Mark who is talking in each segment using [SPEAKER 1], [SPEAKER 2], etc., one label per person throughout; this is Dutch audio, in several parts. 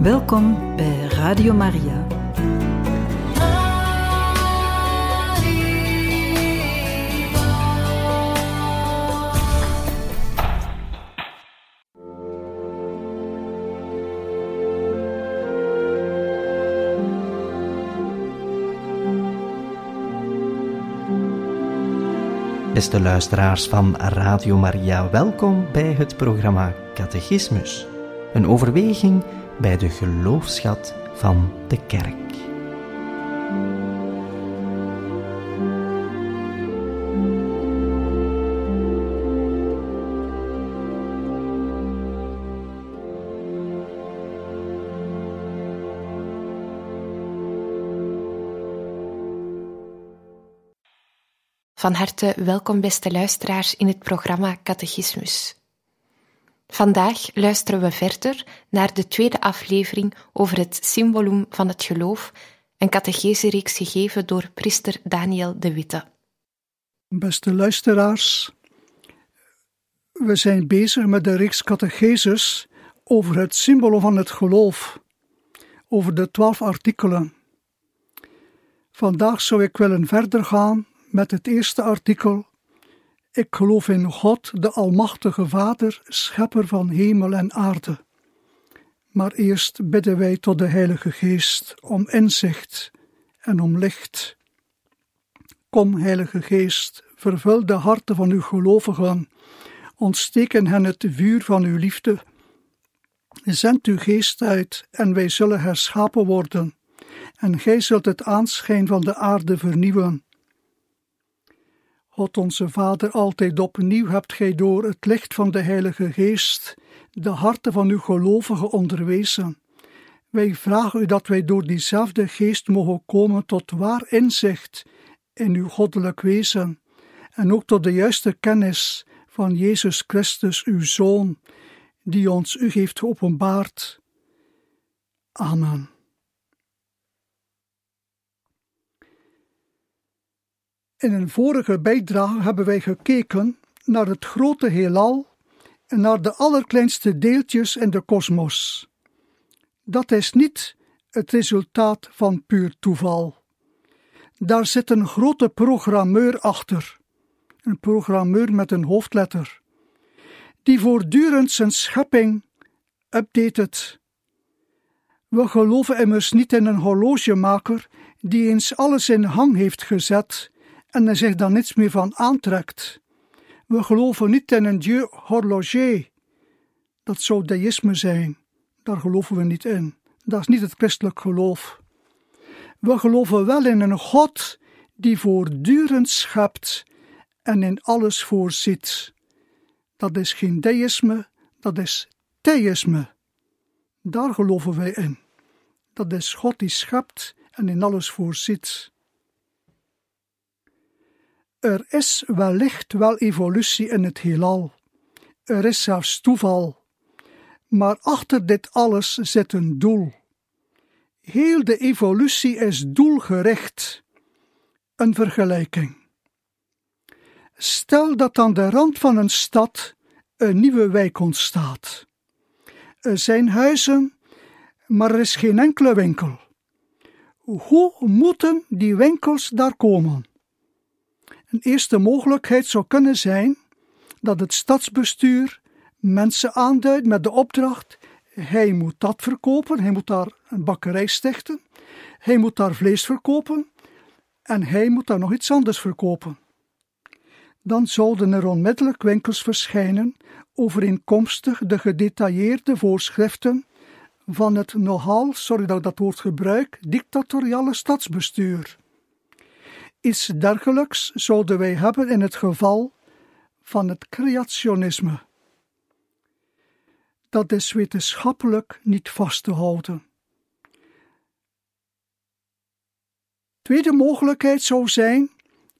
[SPEAKER 1] Welkom bij Radio Maria.
[SPEAKER 2] Beste luisteraars van Radio Maria, welkom bij het programma Catechismus. Een overweging bij de geloofschat van de kerk.
[SPEAKER 3] Van harte welkom, beste luisteraars, in het programma Catechismus. Vandaag luisteren we verder naar de tweede aflevering over het symbolum van het geloof, een catechese-reeks gegeven door priester Daniel de Witte.
[SPEAKER 4] Beste luisteraars, we zijn bezig met de reeks catecheses over het symbolum van het geloof, over de twaalf artikelen. Vandaag zou ik willen verder gaan met het eerste artikel. Ik geloof in God, de Almachtige Vader, Schepper van hemel en aarde. Maar eerst bidden wij tot de Heilige Geest om inzicht en om licht. Kom, Heilige Geest, vervul de harten van uw gelovigen, ontsteken hen het vuur van uw liefde. Zend uw geest uit en wij zullen herschapen worden, en gij zult het aanschijn van de aarde vernieuwen. God onze Vader, altijd opnieuw hebt gij door het licht van de Heilige Geest de harten van uw gelovigen onderwezen. Wij vragen u dat wij door diezelfde Geest mogen komen tot waar inzicht in uw goddelijk wezen en ook tot de juiste kennis van Jezus Christus, uw Zoon, die ons u heeft geopenbaard. Amen. In een vorige bijdrage hebben wij gekeken naar het grote heelal en naar de allerkleinste deeltjes in de kosmos. Dat is niet het resultaat van puur toeval. Daar zit een grote programmeur achter, een programmeur met een hoofdletter, die voortdurend zijn schepping updatet. We geloven immers niet in een horlogemaker die eens alles in hang heeft gezet en er zich dan niets meer van aantrekt. We geloven niet in een dieu horloger. Dat zou deïsme zijn. Daar geloven we niet in. Dat is niet het christelijk geloof. We geloven wel in een God die voortdurend schept en in alles voorziet. Dat is geen deïsme, dat is theïsme. Daar geloven wij in. Dat is God die schept en in alles voorziet. Er is wellicht wel evolutie in het heelal. Er is zelfs toeval. Maar achter dit alles zit een doel. Heel de evolutie is doelgericht. Een vergelijking. Stel dat aan de rand van een stad een nieuwe wijk ontstaat. Er zijn huizen, maar er is geen enkele winkel. Hoe moeten die winkels daar komen? Een eerste mogelijkheid zou kunnen zijn dat het stadsbestuur mensen aanduidt met de opdracht: hij moet dat verkopen, hij moet daar een bakkerij stichten, hij moet daar vlees verkopen en hij moet daar nog iets anders verkopen. Dan zouden er onmiddellijk winkels verschijnen overeenkomstig de gedetailleerde voorschriften van het nogal, sorry dat dat woord gebruik, dictatoriale stadsbestuur. Iets dergelijks zouden wij hebben in het geval van het creationisme. Dat is wetenschappelijk niet vast te houden. Tweede mogelijkheid zou zijn: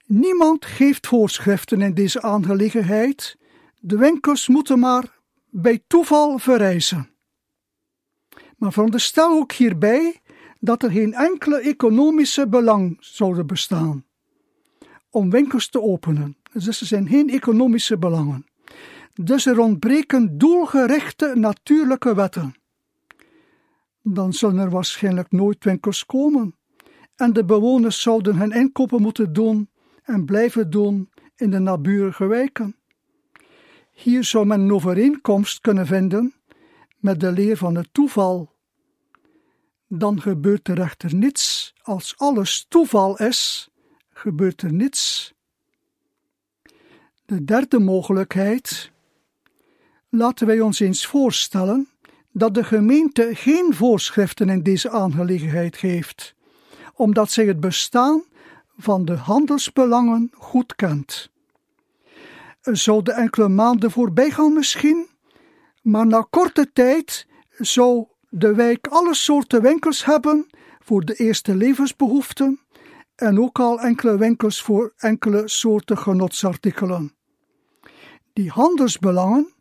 [SPEAKER 4] niemand geeft voorschriften in deze aangelegenheid. De winkels moeten maar bij toeval verrijzen. Maar veronderstel ook hierbij dat er geen enkele economische belang zouden bestaan om winkels te openen. Dus er zijn geen economische belangen. Dus er ontbreken doelgerichte natuurlijke wetten. dan zullen er waarschijnlijk nooit winkels komen en de bewoners zouden hun inkopen moeten doen en blijven doen in de naburige wijken. Hier zou men een overeenkomst kunnen vinden met de leer van het toeval. Dan gebeurt er echter niets. Als alles toeval is, gebeurt er niets. De derde mogelijkheid. Laten wij ons eens voorstellen dat de gemeente geen voorschriften in deze aangelegenheid geeft, omdat zij het bestaan van de handelsbelangen goed kent. Zouden enkele maanden voorbij gaan misschien, maar na korte tijd zou de wijk alle soorten winkels hebben voor de eerste levensbehoeften en ook al enkele winkels voor enkele soorten genotsartikelen. Die handelsbelangen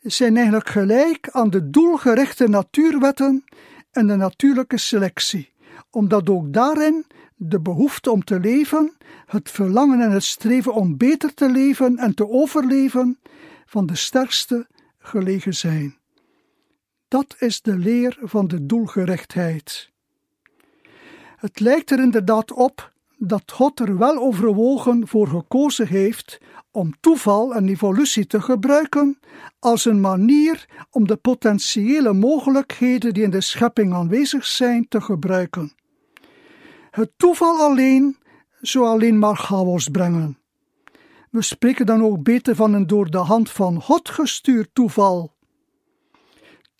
[SPEAKER 4] zijn eigenlijk gelijk aan de doelgerichte natuurwetten en de natuurlijke selectie, omdat ook daarin de behoefte om te leven, het verlangen en het streven om beter te leven en te overleven van de sterkste gelegen zijn. Dat is de leer van de doelgerichtheid. Het lijkt er inderdaad op dat God er wel overwogen voor gekozen heeft om toeval en evolutie te gebruiken als een manier om de potentiële mogelijkheden die in de schepping aanwezig zijn te gebruiken. Het toeval alleen zou alleen maar chaos brengen. We spreken dan ook beter van een door de hand van God gestuurd toeval.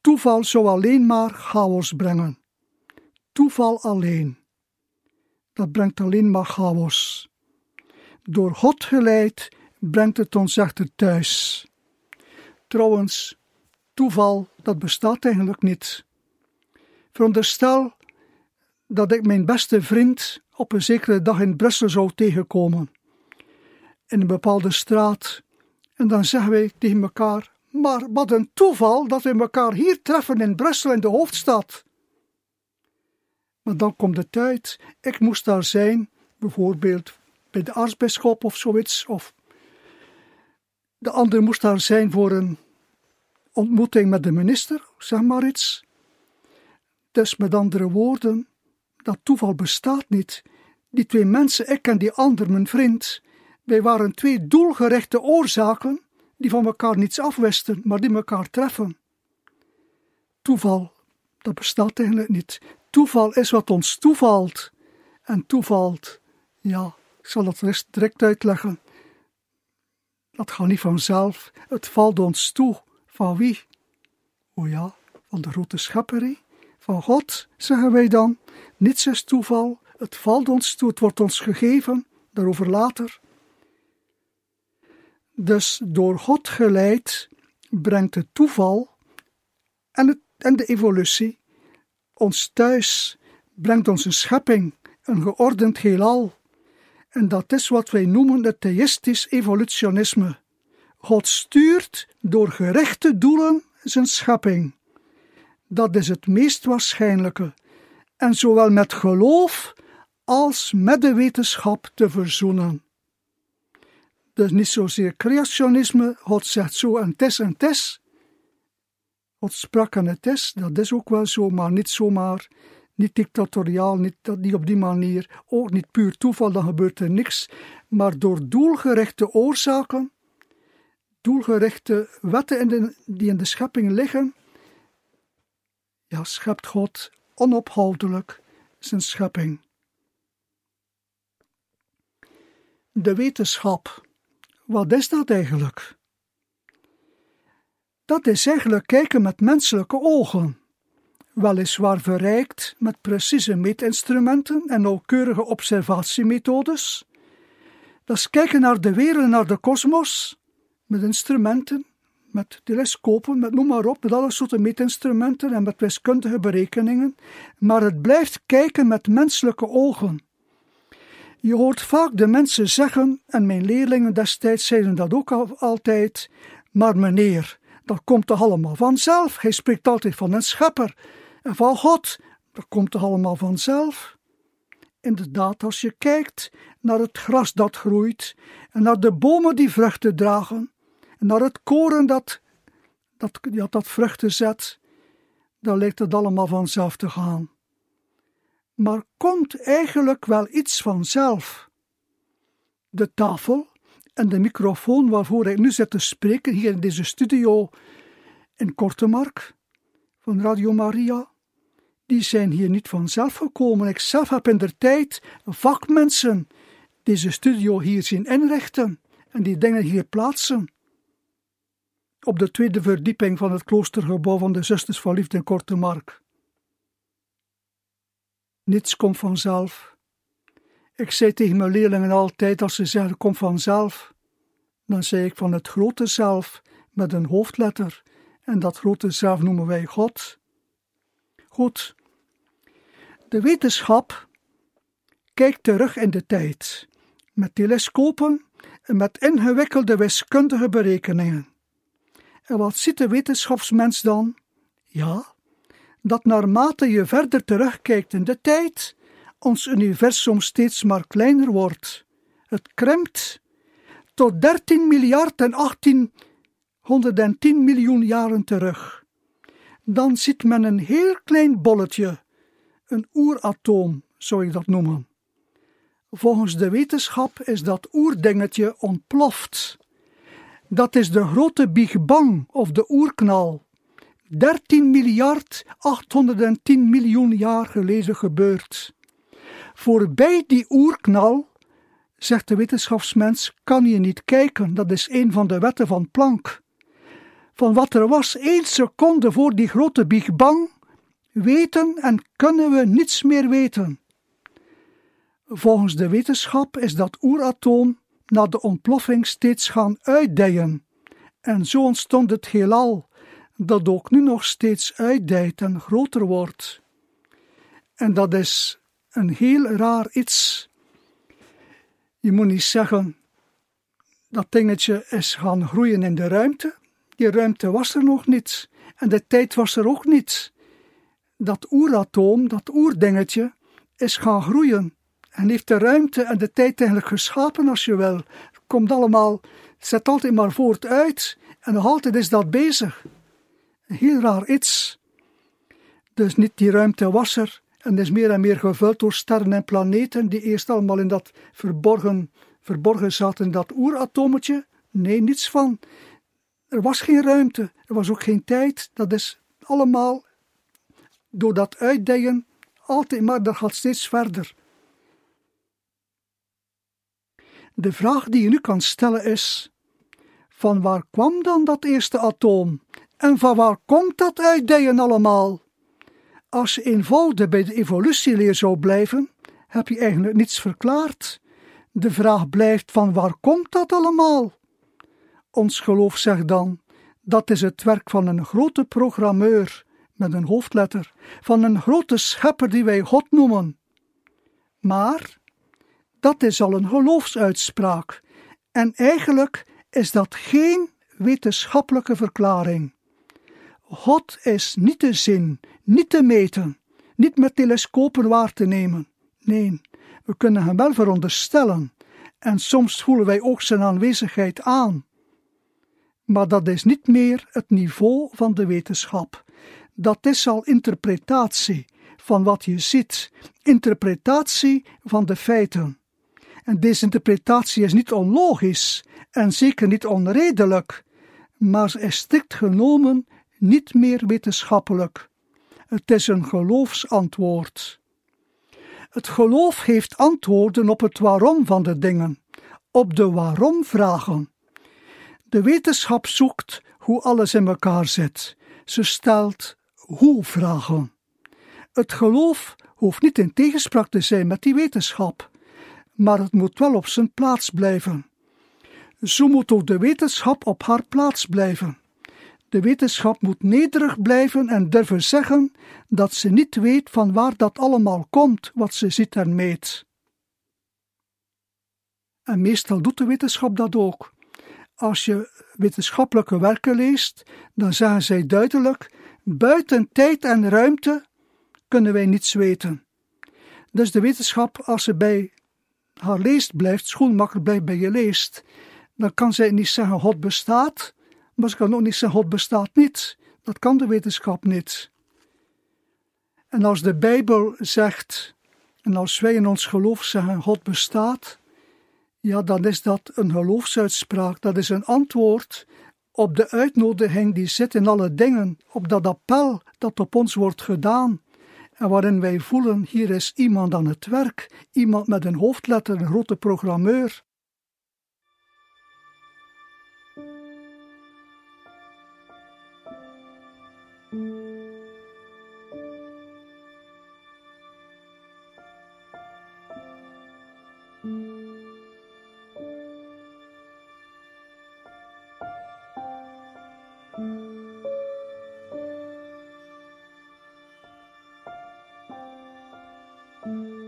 [SPEAKER 4] Toeval zou alleen maar chaos brengen. Toeval alleen. Dat brengt alleen maar chaos. Door God geleid brengt het ons echter thuis. Trouwens, toeval, dat bestaat eigenlijk niet. Veronderstel dat ik mijn beste vriend op een zekere dag in Brussel zou tegenkomen. In een bepaalde straat. En dan zeggen wij tegen elkaar: Maar wat een toeval dat we elkaar hier treffen in Brussel, in de hoofdstad. Dan komt de tijd, ik moest daar zijn, bijvoorbeeld bij de aartsbisschop of zoiets, of de ander moest daar zijn voor een ontmoeting met de minister, zeg maar iets. Dus met andere woorden, dat toeval bestaat niet. Die twee mensen, ik en die ander, mijn vriend, wij waren twee doelgerichte oorzaken die van elkaar niets afwisten, maar die elkaar treffen. Toeval, dat bestaat eigenlijk niet. Toeval is wat ons toevalt. En toevalt, ja, ik zal dat direct uitleggen. Dat gaat niet vanzelf. Het valt ons toe. Van wie? O ja, van de grote schepperie. Van God, zeggen wij dan. Niets is toeval. Het valt ons toe. Het wordt ons gegeven. Daarover later. Dus door God geleid brengt het toeval en, het, en de evolutie ons thuis, brengt ons een schepping, een geordend heelal. En dat is wat wij noemen het theïstisch evolutionisme. God stuurt door gerechte doelen zijn schepping. Dat is het meest waarschijnlijke, en zowel met geloof als met de wetenschap te verzoenen. Dus niet zozeer creationisme, God zegt zo en tes en tes. God sprak en het is, dat is ook wel zo, maar niet zomaar niet dictatoriaal, niet, niet op die manier, ook niet puur toeval, dan gebeurt er niks, maar door doelgerichte oorzaken, doelgerichte wetten in de, die in de schepping liggen, ja, schept God onophoudelijk zijn schepping. De wetenschap, wat is dat eigenlijk? Dat is eigenlijk kijken met menselijke ogen weliswaar verrijkt met precieze meetinstrumenten en nauwkeurige observatiemethodes. Dat is kijken naar de wereld, naar de kosmos, met instrumenten, met telescopen, met noem maar op, met alle soorten meetinstrumenten en met wiskundige berekeningen, maar het blijft kijken met menselijke ogen. Je hoort vaak de mensen zeggen, en mijn leerlingen destijds zeiden dat ook altijd, maar meneer, dat komt toch allemaal vanzelf? Hij spreekt altijd van een schepper en van God. Dat komt toch allemaal vanzelf? Inderdaad, als je kijkt naar het gras dat groeit, en naar de bomen die vruchten dragen, en naar het koren dat, dat, ja, dat vruchten zet, dan lijkt het allemaal vanzelf te gaan. Maar komt eigenlijk wel iets vanzelf? De tafel en de microfoon waarvoor ik nu zit te spreken hier in deze studio in Kortemark van Radio Maria, die zijn hier niet vanzelf gekomen. Ik zelf heb in der tijd vakmensen deze studio hier zien inrichten en die dingen hier plaatsen. Op de tweede verdieping van het kloostergebouw van de Zusters van Liefde in Kortemark. Niets komt vanzelf. Ik zei tegen mijn leerlingen altijd als ze zeggen kom vanzelf, dan zei ik van het grote zelf met een hoofdletter en dat grote zelf noemen wij God. Goed, de wetenschap kijkt terug in de tijd met telescopen en met ingewikkelde wiskundige berekeningen. En wat ziet de wetenschapsmens dan? Ja, dat naarmate je verder terugkijkt in de tijd, ons universum steeds maar kleiner wordt. Het krimpt tot 13 miljard en 1810 miljoen jaren terug. Dan ziet men een heel klein bolletje, een oeratoom zou je dat noemen. Volgens de wetenschap is dat oerdingetje ontploft. Dat is de grote Big Bang of de oerknal. 13 miljard 810 miljoen jaar geleden gebeurd. Voorbij die oerknal, zegt de wetenschapsmens, kan je niet kijken. Dat is een van de wetten van Planck. Van wat er was één seconde voor die grote Big Bang, weten en kunnen we niets meer weten. Volgens de wetenschap is dat oeratoom na de ontploffing steeds gaan uitdijen. En zo ontstond het heelal, dat ook nu nog steeds uitdijt en groter wordt. En dat is een heel raar iets. Je moet niet zeggen dat dingetje is gaan groeien in de ruimte. Die ruimte was er nog niet en de tijd was er ook niet. Dat oeratoom, dat oerdingetje, is gaan groeien en heeft de ruimte en de tijd eigenlijk geschapen als je wil. Komt allemaal, zet altijd maar voort uit en nog altijd is dat bezig. Een heel raar iets. Dus niet die ruimte was er en is meer en meer gevuld door sterren en planeten die eerst allemaal in dat verborgen, verborgen zaten dat oeratometje. Nee, niets van. Er was geen ruimte, er was ook geen tijd. Dat is allemaal door dat uitdijen altijd maar dat gaat steeds verder. De vraag die je nu kan stellen is: van waar kwam dan dat eerste atoom? En van waar komt dat uitdijen allemaal? Als je eenvoudig bij de evolutieleer zou blijven, heb je eigenlijk niets verklaard. De vraag blijft: van waar komt dat allemaal? Ons geloof zegt dan: dat is het werk van een grote programmeur met een hoofdletter, van een grote schepper die wij God noemen. Maar dat is al een geloofsuitspraak. En eigenlijk is dat geen wetenschappelijke verklaring. God is niet te zien, niet te meten, niet met telescopen waar te nemen. Nee, we kunnen hem wel veronderstellen en soms voelen wij ook zijn aanwezigheid aan. Maar dat is niet meer het niveau van de wetenschap. Dat is al interpretatie van wat je ziet, interpretatie van de feiten. En deze interpretatie is niet onlogisch en zeker niet onredelijk, maar is strikt genomen niet meer wetenschappelijk. Het is een geloofsantwoord. Het geloof heeft antwoorden op het waarom van de dingen, op de waarom-vragen. De wetenschap zoekt hoe alles in elkaar zit. Ze stelt hoe-vragen. Het geloof hoeft niet in tegenspraak te zijn met die wetenschap maar het moet wel op zijn plaats blijven. Zo moet ook de wetenschap op haar plaats blijven. De wetenschap moet nederig blijven en durven zeggen dat ze niet weet van waar dat allemaal komt wat ze ziet en meet. En meestal doet de wetenschap dat ook. Als je wetenschappelijke werken leest, dan zeggen zij duidelijk: buiten tijd en ruimte kunnen wij niets weten. Dus de wetenschap, als ze bij haar leest blijft, schoenmaker blijft bij je leest, dan kan zij niet zeggen God bestaat, maar ze kan ook niet zeggen God bestaat niet. Dat kan de wetenschap niet. En als de Bijbel zegt, en als wij in ons geloof zeggen God bestaat, ja, dan is dat een geloofsuitspraak, dat is een antwoord op de uitnodiging die zit in alle dingen, op dat appel dat op ons wordt gedaan. En waarin wij voelen, hier is iemand aan het werk, iemand met een hoofdletter, een grote programmeur. Música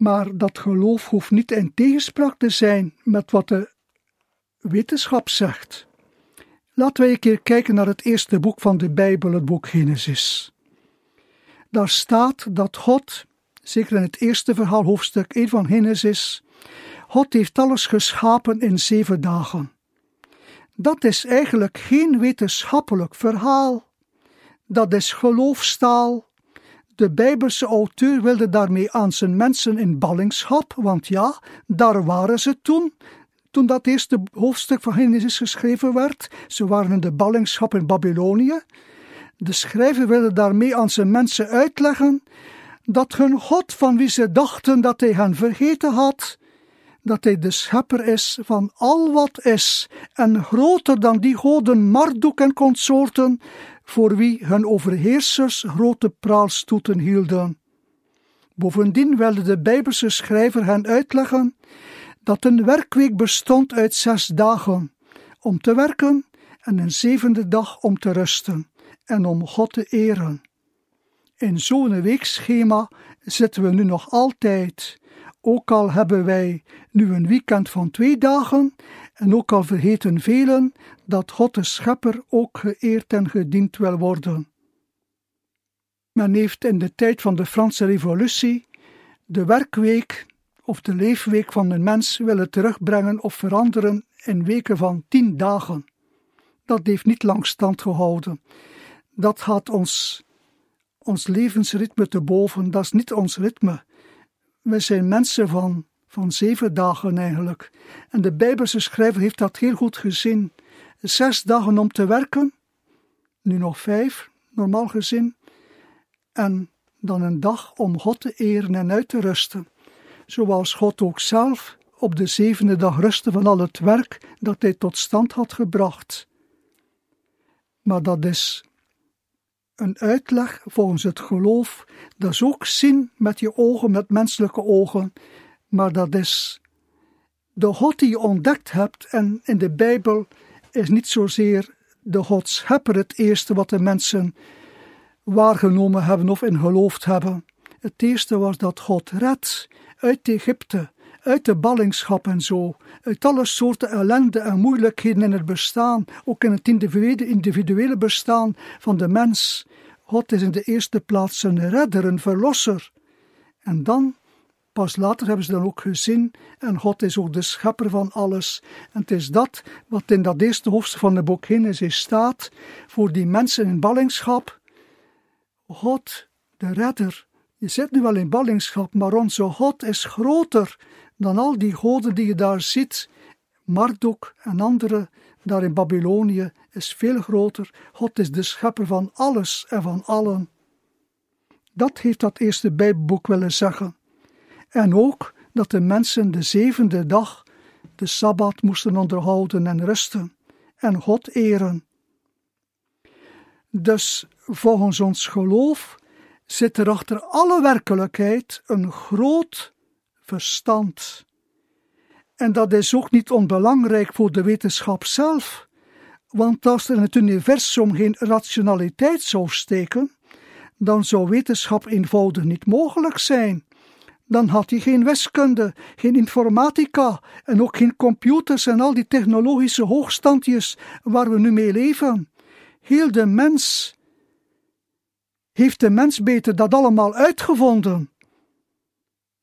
[SPEAKER 4] Maar dat geloof hoeft niet in tegenspraak te zijn met wat de wetenschap zegt. Laten we een keer kijken naar het eerste boek van de Bijbel, het boek Genesis. Daar staat dat God, zeker in het eerste verhaal, hoofdstuk 1 van Genesis, God heeft alles geschapen in zeven dagen. Dat is eigenlijk geen wetenschappelijk verhaal. Dat is geloofstaal de Bijbelse auteur wilde daarmee aan zijn mensen in ballingschap, want ja, daar waren ze toen, toen dat eerste hoofdstuk van Genesis geschreven werd. Ze waren in de ballingschap in Babylonië. De schrijver wilde daarmee aan zijn mensen uitleggen dat hun God, van wie ze dachten dat hij hen vergeten had, dat hij de schepper is van al wat is, en groter dan die goden Marduk en consorten, voor wie hun overheersers grote praalstoeten hielden. Bovendien wilde de Bijbelse schrijver hen uitleggen dat een werkweek bestond uit zes dagen om te werken en een zevende dag om te rusten en om God te eren. In zo'n weekschema zitten we nu nog altijd, ook al hebben wij nu een weekend van twee dagen en ook al vergeten velen dat God de Schepper ook geëerd en gediend wil worden. Men heeft in de tijd van de Franse Revolutie de werkweek of de leefweek van een mens willen terugbrengen of veranderen in weken van tien dagen. Dat heeft niet lang stand gehouden. Dat gaat ons, ons levensritme te boven, dat is niet ons ritme. We zijn mensen van van zeven dagen eigenlijk. En de Bijbelse schrijver heeft dat heel goed gezien. Zes dagen om te werken, nu nog vijf, normaal gezien, en dan een dag om God te eren en uit te rusten. Zoals God ook zelf op de zevende dag rustte van al het werk dat hij tot stand had gebracht. Maar dat is een uitleg volgens het geloof, dat is ook zien met je ogen, met menselijke ogen, maar dat is de God die je ontdekt hebt. En in de Bijbel is niet zozeer de God schepper het eerste wat de mensen waargenomen hebben of in geloofd hebben. Het eerste was dat God redt uit Egypte, uit de ballingschap en zo, uit alle soorten ellende en moeilijkheden in het bestaan, ook in het individuele bestaan van de mens. God is in de eerste plaats een redder, een verlosser. En dan, pas later hebben ze dan ook gezien, en God is ook de schepper van alles. En het is dat wat in dat eerste hoofdstuk van het boek Genesis staat, voor die mensen in ballingschap. God, de redder, je zit nu wel in ballingschap, maar onze God is groter dan al die goden die je daar ziet. Marduk en andere daar in Babylonië is veel groter. God is de schepper van alles en van allen. Dat heeft dat eerste Bijbelboek willen zeggen. En ook dat de mensen de zevende dag, de Sabbat, moesten onderhouden en rusten en God eren. Dus volgens ons geloof zit er achter alle werkelijkheid een groot verstand. En dat is ook niet onbelangrijk voor de wetenschap zelf, want als er in het universum geen rationaliteit zou steken, dan zou wetenschap eenvoudig niet mogelijk zijn. Dan had hij geen wiskunde, geen informatica en ook geen computers en al die technologische hoogstandjes waar we nu mee leven. Heel de mens heeft de mens beter dat allemaal uitgevonden?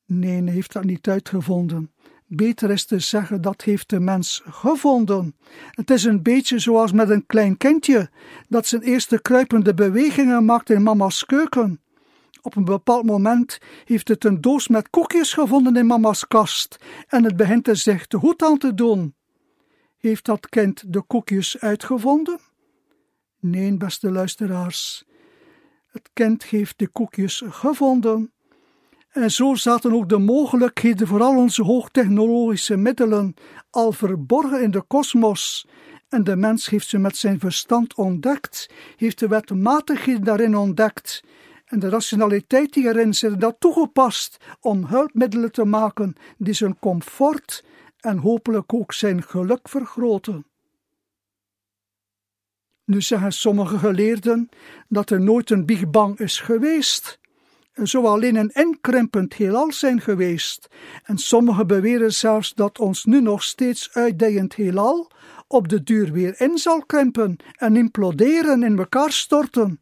[SPEAKER 4] Nee, hij heeft dat niet uitgevonden. Beter is te zeggen dat heeft de mens gevonden. Het is een beetje zoals met een klein kindje dat zijn eerste kruipende bewegingen maakt in mama's keuken. Op een bepaald moment heeft het een doos met koekjes gevonden in mama's kast en het begint er zich te goed aan te doen. Heeft dat kind de koekjes uitgevonden? Nee, beste luisteraars. Het kind heeft de koekjes gevonden. En zo zaten ook de mogelijkheden voor al onze hoogtechnologische middelen al verborgen in de kosmos. En de mens heeft ze met zijn verstand ontdekt, heeft de wetmatigheden daarin ontdekt en de rationaliteit die erin zit, dat toegepast om hulpmiddelen te maken die zijn comfort en hopelijk ook zijn geluk vergroten. Nu zeggen sommige geleerden dat er nooit een Big Bang is geweest. Er zou alleen een inkrimpend heelal zijn geweest. En sommigen beweren zelfs dat ons nu nog steeds uitdijend heelal op de duur weer in zal krimpen en imploderen, in elkaar storten.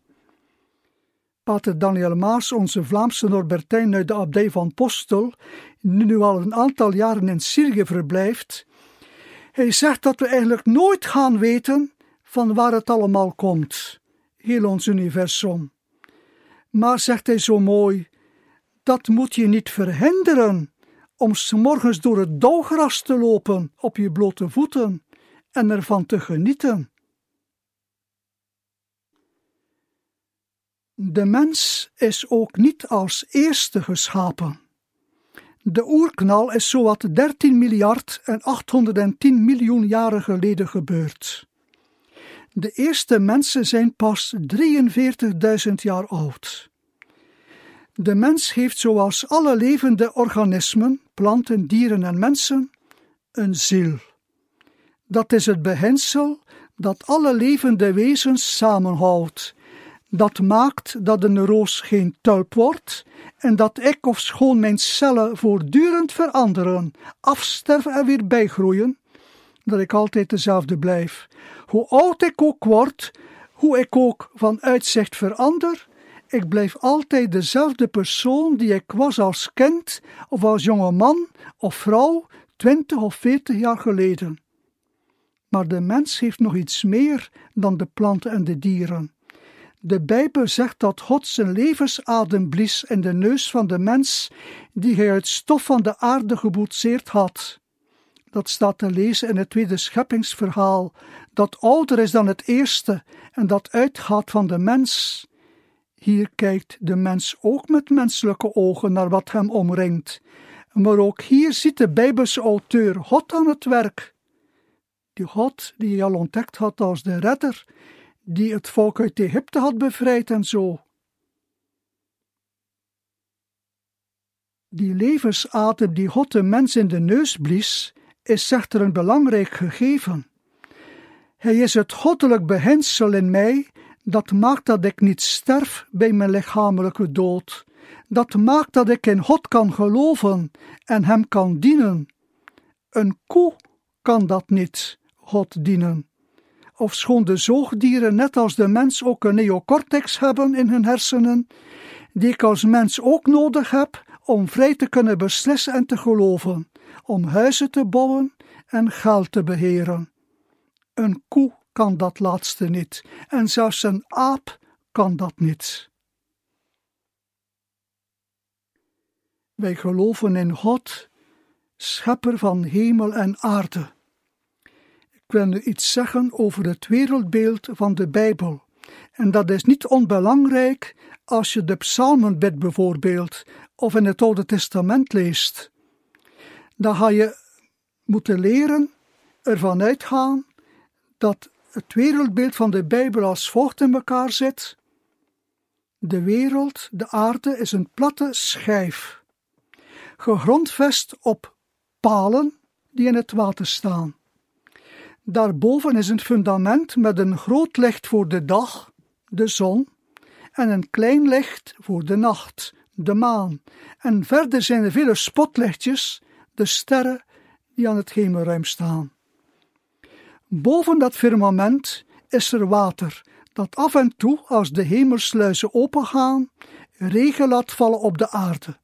[SPEAKER 4] Pater Daniel Maas, onze Vlaamse Norbertijn uit de abdij van Postel, die nu al een aantal jaren in Syrië verblijft, hij zegt dat we eigenlijk nooit gaan weten van waar het allemaal komt, heel ons universum. Maar zegt hij zo mooi, dat moet je niet verhinderen om s morgens door het dauwgras te lopen op je blote voeten en ervan te genieten. De mens is ook niet als eerste geschapen. De oerknal is zowat 13 miljard en 810 miljoen jaren geleden gebeurd. De eerste mensen zijn pas 43.000 jaar oud. De mens heeft zoals alle levende organismen, planten, dieren en mensen, een ziel. Dat is het beginsel dat alle levende wezens samenhoudt. Dat maakt dat een roos geen tulp wordt en dat ik of schoon mijn cellen voortdurend veranderen, afsterven en weer bijgroeien, dat ik altijd dezelfde blijf. Hoe oud ik ook word, hoe ik ook van uitzicht verander, ik blijf altijd dezelfde persoon die ik was als kind of als jonge man of vrouw twintig of veertig jaar geleden. Maar de mens heeft nog iets meer dan de planten en de dieren. De Bijbel zegt dat God zijn levensadem blies in de neus van de mens die hij uit stof van de aarde geboetseerd had. Dat staat te lezen in het tweede scheppingsverhaal, dat ouder is dan het eerste en dat uitgaat van de mens. Hier kijkt de mens ook met menselijke ogen naar wat hem omringt. Maar ook hier ziet de Bijbelse auteur God aan het werk. Die God die hij al ontdekt had als de redder, die het volk uit Egypte had bevrijd en zo. Die levensadem die God de mens in de neus blies, is echter een belangrijk gegeven. Hij is het goddelijk beginsel in mij dat maakt dat ik niet sterf bij mijn lichamelijke dood. Dat maakt dat ik in God kan geloven en Hem kan dienen. Een koe kan dat niet, God dienen. Ofschoon de zoogdieren net als de mens ook een neocortex hebben in hun hersenen, die ik als mens ook nodig heb om vrij te kunnen beslissen en te geloven, om huizen te bouwen en geld te beheren. Een koe kan dat laatste niet, en zelfs een aap kan dat niet. Wij geloven in God, schepper van hemel en aarde. Ik wil nu iets zeggen over het wereldbeeld van de Bijbel. En dat is niet onbelangrijk als je de psalmen bidt bijvoorbeeld, of in het Oude Testament leest. Dan ga je moeten leren ervan uitgaan dat het wereldbeeld van de Bijbel als volgt in elkaar zit. De wereld, de aarde, is een platte schijf, gegrondvest op palen die in het water staan. Daarboven is een fundament met een groot licht voor de dag, de zon, en een klein licht voor de nacht, de maan. En verder zijn er vele spotlichtjes, de sterren die aan het hemelruim staan. Boven dat firmament is er water, dat af en toe, als de hemelsluizen opengaan, regen laat vallen op de aarde.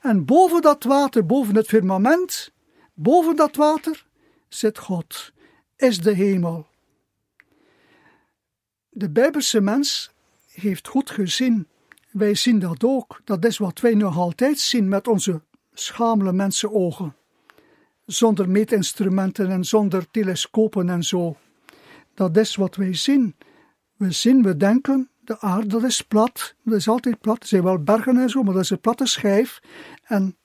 [SPEAKER 4] En boven dat water, boven het firmament, boven dat water, zit God, is de hemel. De Bijbelse mens heeft goed gezien. Wij zien dat ook. Dat is wat wij nog altijd zien met onze schamele mensenogen zonder meetinstrumenten en zonder telescopen en zo. Dat is wat wij zien. We zien, we denken, de aarde is plat, dat is altijd plat. Er zijn wel bergen en zo, maar dat is een platte schijf. En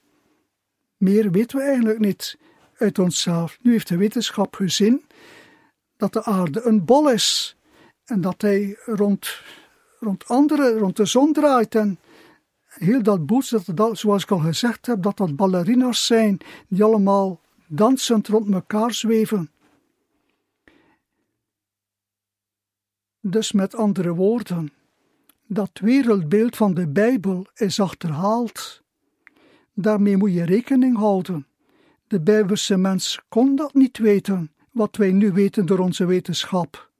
[SPEAKER 4] meer weten we eigenlijk niet uit onszelf. Nu heeft de wetenschap gezien dat de aarde een bol is en dat hij rond, rond andere, rond de zon draait en heel dat boet, dat, zoals ik al gezegd heb, dat dat ballerina's zijn die allemaal dansend rond elkaar zweven. Dus met andere woorden, dat wereldbeeld van de Bijbel is achterhaald. Daarmee moet je rekening houden. De Bijbelse mens kon dat niet weten, wat wij nu weten door onze wetenschap.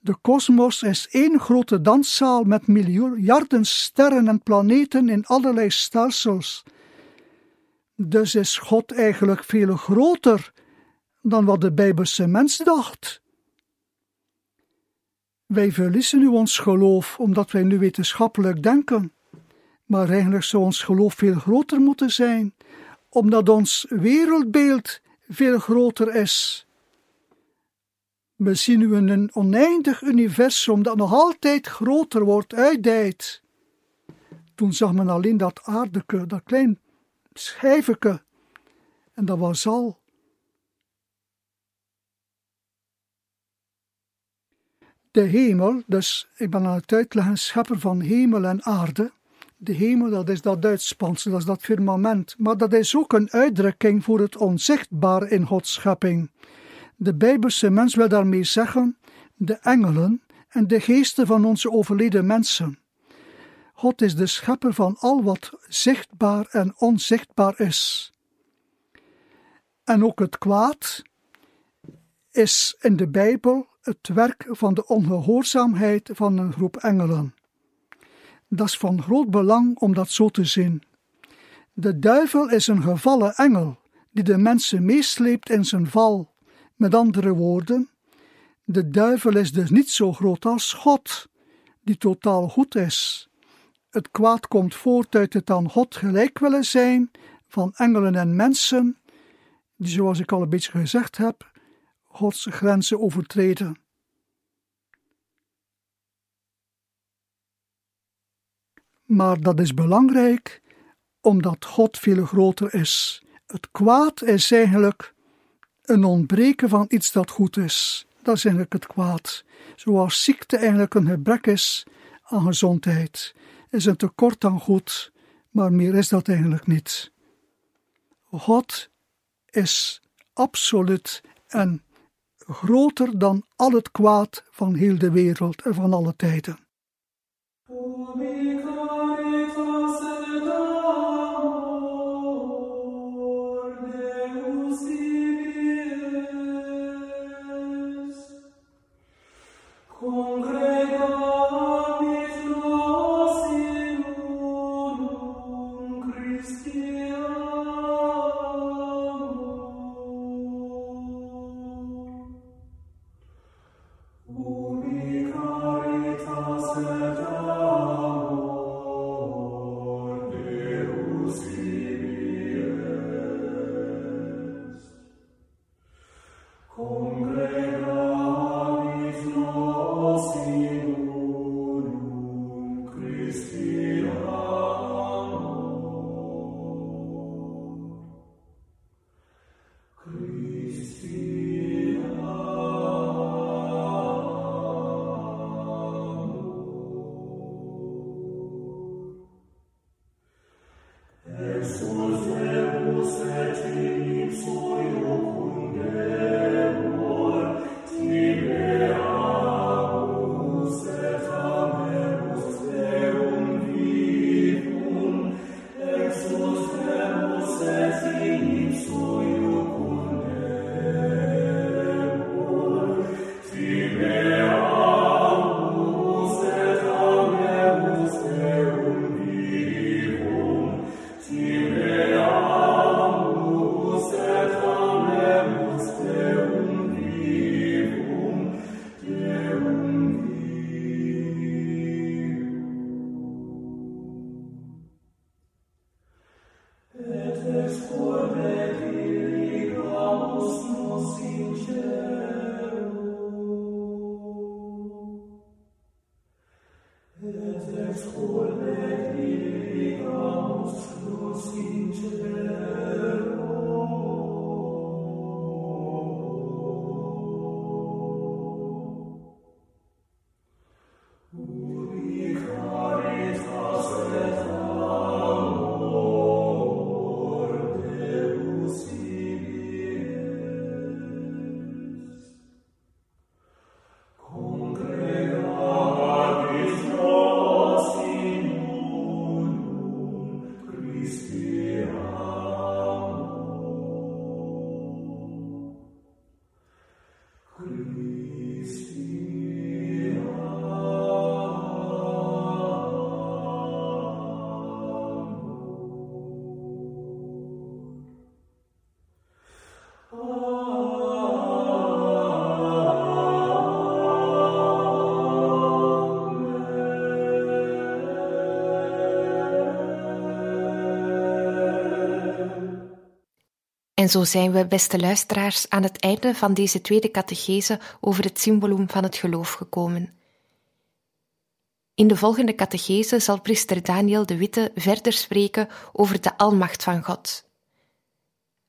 [SPEAKER 4] De kosmos is één grote danszaal met miljarden sterren en planeten in allerlei stelsels dus is God eigenlijk veel groter dan wat de Bijbelse mens dacht. Wij verliezen nu ons geloof omdat wij nu wetenschappelijk denken, maar eigenlijk zou ons geloof veel groter moeten zijn, omdat ons wereldbeeld veel groter is. We zien nu een oneindig universum dat nog altijd groter wordt, uitdijt. Toen zag men alleen dat aardeke, dat klein schijfeke. En dat was al. De hemel, dus ik ben aan het uitleggen, schepper van hemel en aarde. De hemel, dat is dat uitspansel, dat is dat firmament. Maar dat is ook een uitdrukking voor het onzichtbaar in Gods schepping. De Bijbelse mens wil daarmee zeggen de engelen en de geesten van onze overleden mensen. God is de schepper van al wat zichtbaar en onzichtbaar is. En ook het kwaad is in de Bijbel het werk van de ongehoorzaamheid van een groep engelen. Dat is van groot belang om dat zo te zien. De duivel is een gevallen engel die de mensen meesleept in zijn val. Met andere woorden, de duivel is dus niet zo groot als God, die totaal goed is. Het kwaad komt voort uit het aan God gelijk willen zijn van engelen en mensen, die, zoals ik al een beetje gezegd heb, Gods grenzen overtreden. Maar dat is belangrijk, omdat God veel groter is. Het kwaad is eigenlijk een ontbreken van iets dat goed is.
[SPEAKER 5] dat is eigenlijk het kwaad. Zoals ziekte eigenlijk een gebrek is aan gezondheid, is een tekort aan goed, maar meer is dat eigenlijk niet. God is absoluut en groter dan al het kwaad van heel de wereld en van alle tijden.
[SPEAKER 3] En zo zijn we, beste luisteraars, aan het einde van deze tweede catechese over het symbolum van het geloof gekomen. In de volgende catechese zal priester Daniel de Witte verder spreken over de almacht van God.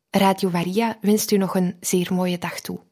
[SPEAKER 3] Radio Maria wenst u nog een zeer mooie dag toe.